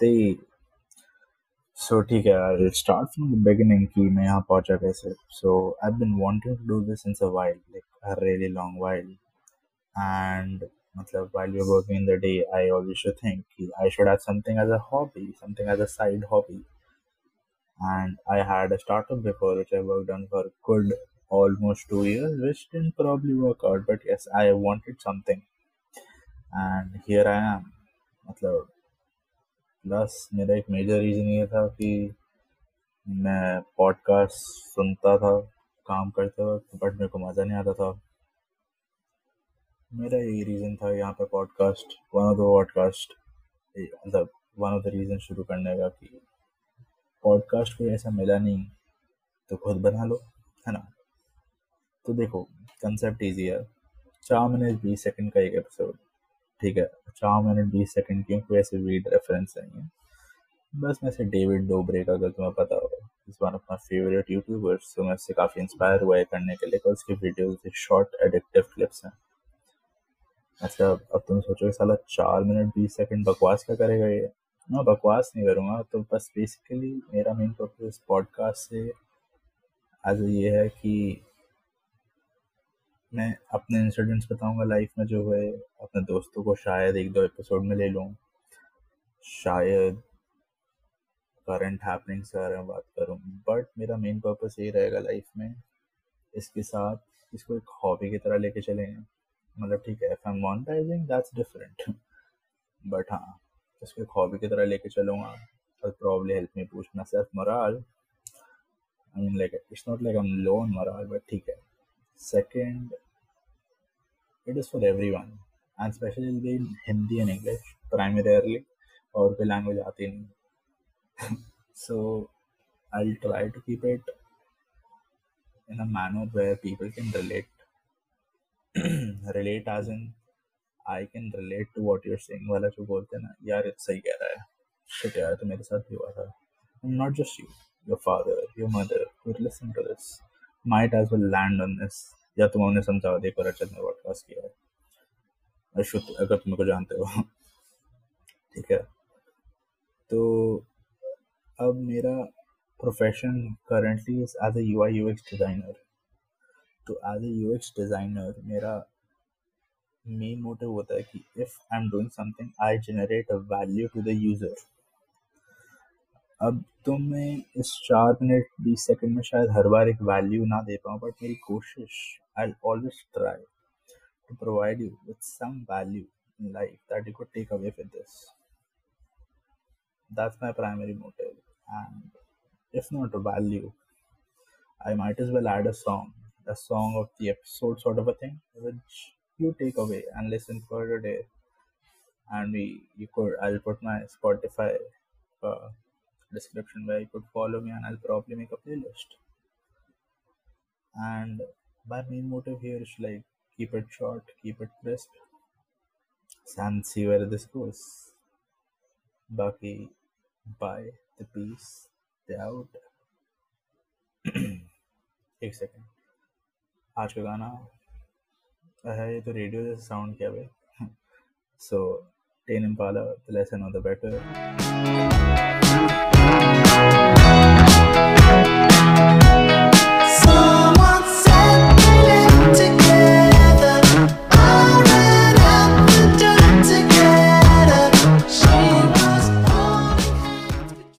ते सो ठीक है I start from the beginning कि मैं यहाँ पहुंचा कैसे सो I been wanting to do this since a while like a really long while and मतलब while you're working in the day I always should think कि I should have something as a hobby something as a side hobby and I had a startup before which I worked on for good almost two years which didn't probably work out but yes I wanted something and here I am मतलब plus मेरा एक major reason ये था कि मैं podcast सुनता था, काम करते वक्त बट मेरे को मज़ा नहीं आता था। मेरा यही रीज़न था यहाँ पे podcast one of the podcast मतलब वन ऑफ़ द रीज़न शुरू करने का कि पॉडकास्ट कोई ऐसा मिला नहीं तो खुद बना लो, है ना? तो देखो कंसेप्ट ईजी है। चार मिनट बीस सेकंड का एक एपिसोड ठीक है। चार मिनट बीस सेकंड की कोई ऐसे वीड रेफरेंस नहीं है। बस मैं से डेविड डोबरे का अगर तुम्हें पता हो इस one of my favourite YouTubers तो मैं उससे काफ़ी इंस्पायर हुआ है करने के लिए उसकी वीडियोज़ शॉर्ट एडिक्टिव क्लिप्स हैं। अच्छा अब तुम सोचो साला चार मिनट बीस सेकंड बकवास क्या करेगा ये? मैं बकवास नहीं करूँगा तो बस बेसिकली मेरा मेन पर्पज पॉडकास्ट से एज ये है कि मैं अपने इंसिडेंट्स बताऊँगा लाइफ में जो हुए, अपने दोस्तों को शायद एक दो एपिसोड में ले लूँ। शायद करंट हैपनिंग से बारे में बात करूँ। बट मेरा मेन पर्पस यही रहेगा लाइफ में, इसके साथ इसको एक हॉबी की तरह लेके चलेंगे मतलब ठीक है F M monetising that's different but हाँ इसको एक हॉबी की तरह लेके चलूँगा। और प्रॉब्ली हेल्प मी पूछ my self morale I mean like it's not like I am low on morale but ठीक है। Second, it is for everyone, and especially it'll be in Hindi and English primarily, और कोई language आती नहीं so I'll try to keep it in a manner where people can relate relate as in I can relate to what you're saying वाला जो बोलते हैं ना यार सही कह रहा है shit यार तो मेरे साथ भी हुआ था and not just you your father your mother who listen to this might as well land on this. या तुम उन्हें समझाओ देखो रचत ने पॉडकास्ट किया है। अशुद्ध, अगर तुम को जानते हो। ठीक है। तो अब मेरा profession currently is as a U I U X designer तो as a U X designer मेरा मेन मोटिव होता है कि if I am doing something I generate a value to the user अब तो मैं इस चार मिनट बीस सेकंड में शायद हर बार एक वैल्यू ना दे पाऊँ बट मेरी कोशिश I always try to provide you with some value in life that you could take away with this that's my primary motive and if not a value i might as well add a song a song of the episode sort of a thing which you take away and listen for a day and we you could i'll put my spotify uh, description where you could follow me and I'll probably make a playlist. And my main motive here is like keep it short, keep it crisp, and see where this goes. Baki, bye, the peace, the out. एक second आज का गाना है ये तो radio जैसे sound किया भाई so Tame Impala the lesson on the better